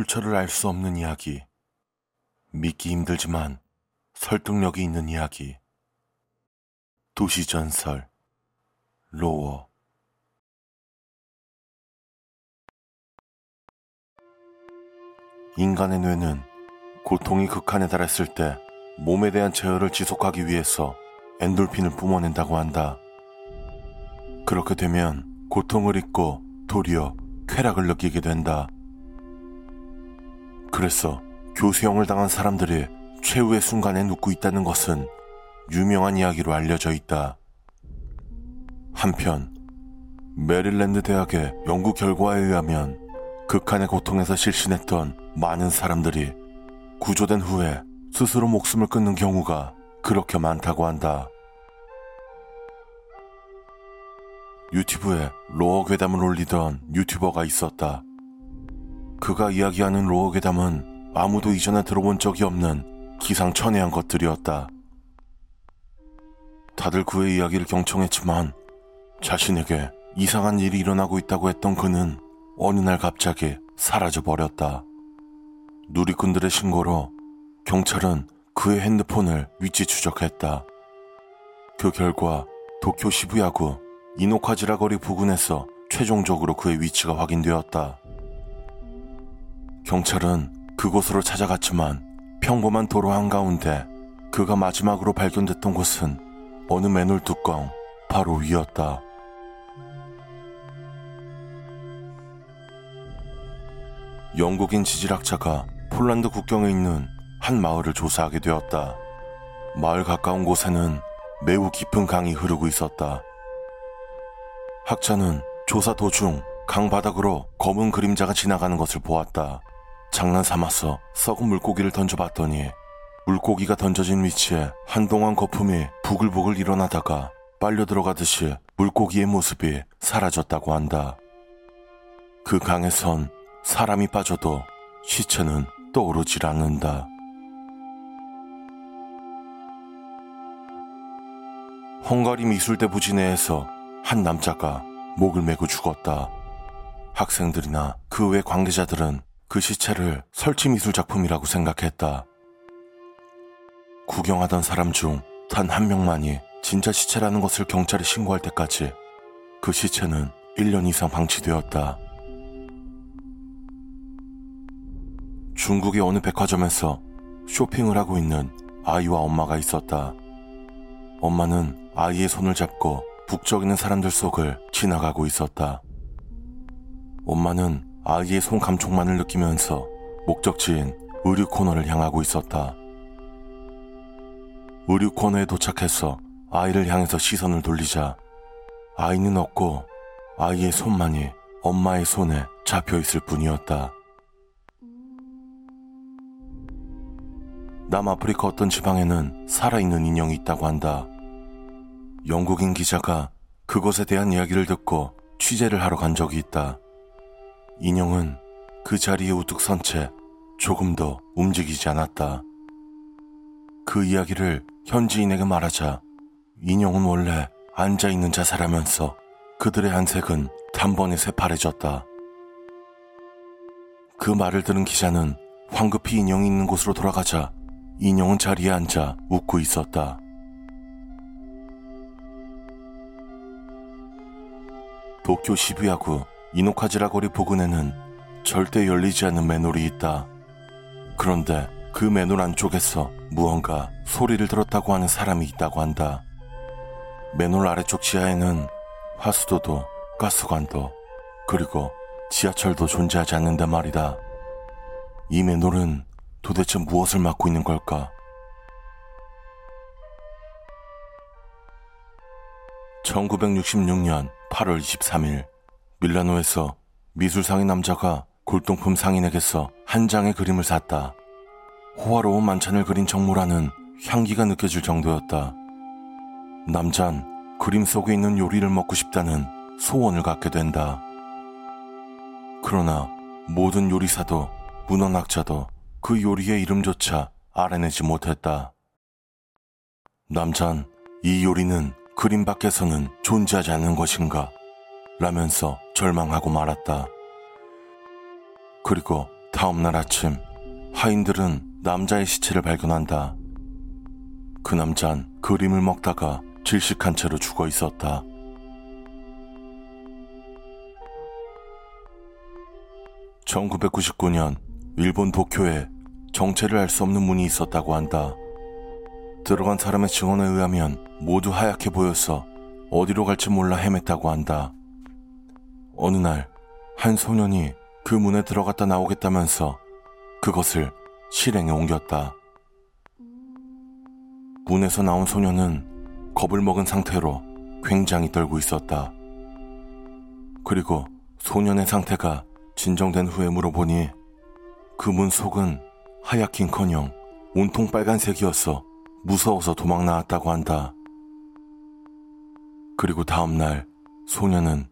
출처를 알 수 없는 이야기. 믿기 힘들지만 설득력이 있는 이야기. 도시전설. 로워. 인간의 뇌는 고통이 극한에 달했을 때 몸에 대한 제어를 지속하기 위해서 엔돌핀을 뿜어낸다고 한다. 그렇게 되면 고통을 잊고 도리어 쾌락을 느끼게 된다. 그래서 교수형을 당한 사람들이 최후의 순간에 눕고 있다는 것은 유명한 이야기로 알려져 있다. 한편 메릴랜드 대학의 연구 결과에 의하면 극한의 고통에서 실신했던 많은 사람들이 구조된 후에 스스로 목숨을 끊는 경우가 그렇게 많다고 한다. 유튜브에 lore 괴담을 올리던 유튜버가 있었다. 그가 이야기하는 lore 괴담은 아무도 이전에 들어본 적이 없는 기상천외한 것들이었다. 다들 그의 이야기를 경청했지만 자신에게 이상한 일이 일어나고 있다고 했던 그는 어느 날 갑자기 사라져 버렸다. 누리꾼들의 신고로 경찰은 그의 핸드폰을 위치 추적했다. 그 결과 도쿄 시부야구 이노카지라 거리 부근에서 최종적으로 그의 위치가 확인되었다. 경찰은 그곳으로 찾아갔지만 평범한 도로 한가운데 그가 마지막으로 발견됐던 곳은 어느 맨홀 뚜껑 바로 위였다. 영국인 지질학자가 폴란드 국경에 있는 한 마을을 조사하게 되었다. 마을 가까운 곳에는 매우 깊은 강이 흐르고 있었다. 학자는 조사 도중 강 바닥으로 검은 그림자가 지나가는 것을 보았다. 장난 삼아서 썩은 물고기를 던져봤더니 물고기가 던져진 위치에 한동안 거품이 부글부글 일어나다가 빨려 들어가듯이 물고기의 모습이 사라졌다고 한다. 그 강에선 사람이 빠져도 시체는 떠오르질 않는다. 헝가리 미술대 부지 내에서 한 남자가 목을 메고 죽었다. 학생들이나 그 외 관계자들은 그 시체를 설치 미술 작품이라고 생각했다. 구경하던 사람 중 단 한 명만이 진짜 시체라는 것을 경찰에 신고할 때까지 그 시체는 1년 이상 방치되었다. 중국의 어느 백화점에서 쇼핑을 하고 있는 아이와 엄마가 있었다. 엄마는 아이의 손을 잡고 북적이는 사람들 속을 지나가고 있었다. 엄마는 아이의 손 감촉만을 느끼면서 목적지인 의류 코너를 향하고 있었다. 의류 코너에 도착해서 아이를 향해서 시선을 돌리자 아이는 없고 아이의 손만이 엄마의 손에 잡혀 있을 뿐이었다. 남아프리카 어떤 지방에는 살아있는 인형이 있다고 한다. 영국인 기자가 그것에 대한 이야기를 듣고 취재를 하러 간 적이 있다. 인형은 그 자리에 우뚝 선 채 조금도 움직이지 않았다. 그 이야기를 현지인에게 말하자 인형은 원래 앉아있는 자세라면서 그들의 안색은 단번에 새파래졌다. 그 말을 들은 기자는 황급히 인형이 있는 곳으로 돌아가자 인형은 자리에 앉아 웃고 있었다. 도쿄 시부야구 이노카지라 거리 부근에는 절대 열리지 않는 맨홀이 있다. 그런데 그 맨홀 안쪽에서 무언가 소리를 들었다고 하는 사람이 있다고 한다. 맨홀 아래쪽 지하에는 하수도도 가스관도 그리고 지하철도 존재하지 않는데 말이다. 이 맨홀은 도대체 무엇을 맡고 있는 걸까? 1966년 8월 23일 밀라노에서 미술상의 남자가 골동품 상인에게서 한 장의 그림을 샀다. 호화로운 만찬을 그린 정모라는 향기가 느껴질 정도였다. 남잔 그림 속에 있는 요리를 먹고 싶다는 소원을 갖게 된다. 그러나 모든 요리사도 문헌학자도 그 요리의 이름조차 알아내지 못했다. 남잔 이 요리는 그림 밖에서는 존재하지 않는 것인가? 라면서 절망하고 말았다. 그리고 다음날 아침 하인들은 남자의 시체를 발견한다. 그 남잔 그림을 먹다가 질식한 채로 죽어 있었다. (1999년) 일본 도쿄에 정체를 알 수 없는 문이 있었다고 한다. 들어간 사람의 증언에 의하면 모두 하얗게 보여서 어디로 갈지 몰라 헤맸다고 한다. 어느 날 한 소년이 그 문에 들어갔다 나오겠다면서 그것을 실행에 옮겼다. 문에서 나온 소년은 겁을 먹은 상태로 굉장히 떨고 있었다. 그리고 소년의 상태가 진정된 후에 물어보니 그 문 속은 하얗긴커녕 온통 빨간색이었어 무서워서 도망 나왔다고 한다. 그리고 다음날 소년은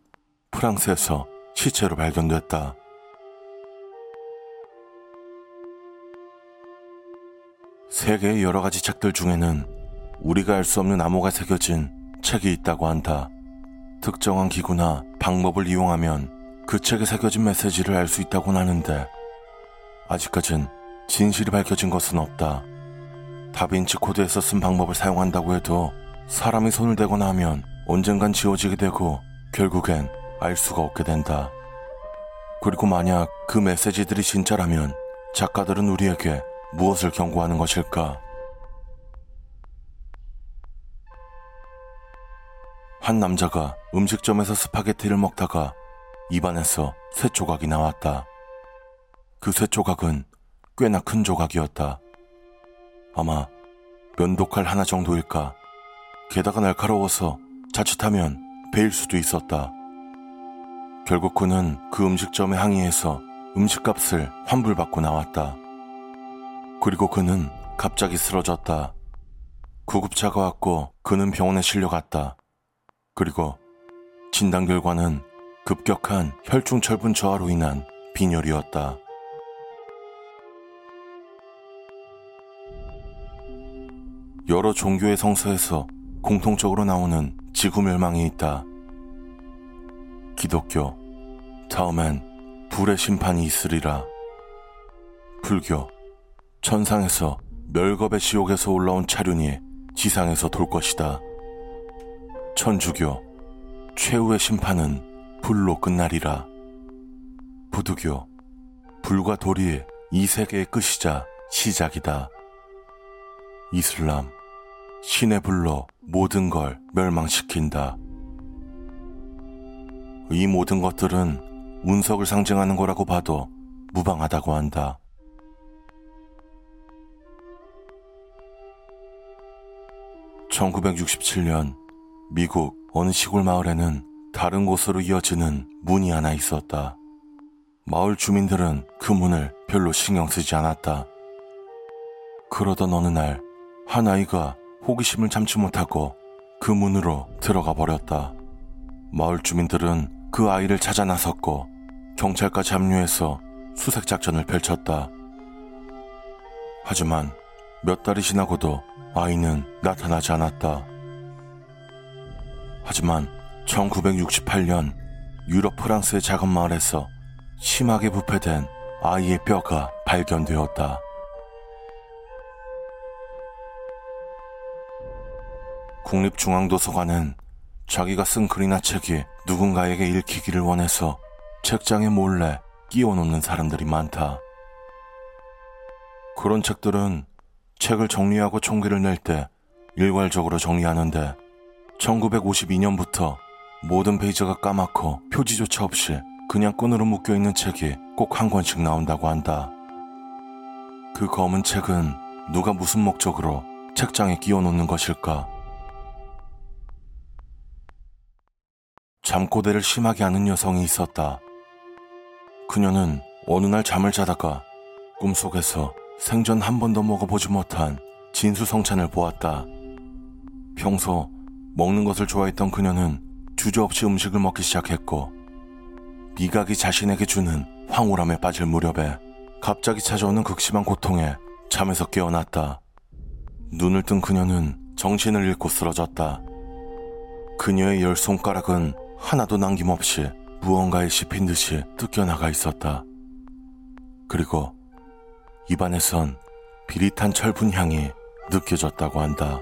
프랑스에서 시체로 발견됐다. 세계의 여러 가지 책들 중에는 우리가 알 수 없는 암호가 새겨진 책이 있다고 한다. 특정한 기구나 방법을 이용하면 그 책에 새겨진 메시지를 알 수 있다고 하는데 아직까진 진실이 밝혀진 것은 없다. 다빈치 코드에서 쓴 방법을 사용한다고 해도 사람이 손을 대거나 하면 언젠간 지워지게 되고 결국엔 알 수가 없게 된다. 그리고 만약 그 메시지들이 진짜라면 작가들은 우리에게 무엇을 경고하는 것일까? 한 남자가 음식점에서 스파게티를 먹다가 입안에서 새 조각이 나왔다. 그 새 조각은 꽤나 큰 조각이었다. 아마 면도칼 하나 정도일까. 게다가 날카로워서 자칫하면 베일 수도 있었다. 결국 그는 그 음식점에 항의해서 음식값을 환불받고 나왔다. 그리고 그는 갑자기 쓰러졌다. 구급차가 왔고 그는 병원에 실려갔다. 그리고 진단 결과는 급격한 혈중 철분 저하로 인한 빈혈이었다. 여러 종교의 성서에서 공통적으로 나오는 지구 멸망이 있다. 기독교, 다음엔 불의 심판이 있으리라. 불교, 천상에서 멸겁의 지옥에서 올라온 차륜이 지상에서 돌 것이다. 천주교, 최후의 심판은 불로 끝나리라. 부두교, 불과 돌이 이 세계의 끝이자 시작이다. 이슬람, 신의 불로 모든 걸 멸망시킨다. 이 모든 것들은 운석을 상징하는 거라고 봐도 무방하다고 한다. (1967년) 미국 어느 시골 마을에는 다른 곳으로 이어지는 문이 하나 있었다. 마을 주민들은 그 문을 별로 신경 쓰지 않았다. 그러던 어느 날, 한 아이가 호기심을 참지 못하고 그 문으로 들어가 버렸다. 마을 주민들은 그 아이를 찾아 나섰고 경찰까지 합류해서 수색 작전을 펼쳤다. 하지만 몇 달이 지나고도 아이는 나타나지 않았다. 하지만 1968년 유럽 프랑스의 작은 마을에서 심하게 부패된 아이의 뼈가 발견되었다. 국립중앙도서관은 자기가 쓴 글이나 책이 누군가에게 읽히기를 원해서 책장에 몰래 끼워 놓는 사람들이 많다. 그런 책들은 책을 정리하고 총기를 낼 때 일괄적으로 정리하는데 1952년부터 모든 페이지가 까맣고 표지조차 없이 그냥 끈으로 묶여 있는 책이 꼭 한 권씩 나온다고 한다. 그 검은 책은 누가 무슨 목적으로 책장에 끼워 놓는 것일까? 잠꼬대를 심하게 하는 여성이 있었다. 그녀는 어느 날 잠을 자다가 꿈속에서 생전 한 번도 먹어보지 못한 진수성찬을 보았다. 평소 먹는 것을 좋아했던 그녀는 주저없이 음식을 먹기 시작했고 미각이 자신에게 주는 황홀함에 빠질 무렵에 갑자기 찾아오는 극심한 고통에 잠에서 깨어났다. 눈을 뜬 그녀는 정신을 잃고 쓰러졌다. 그녀의 열 손가락은 하나도 남김없이 무언가에 씹힌 듯이 뜯겨나가 있었다. 그리고 입안에선 비릿한 철분 향이 느껴졌다고 한다.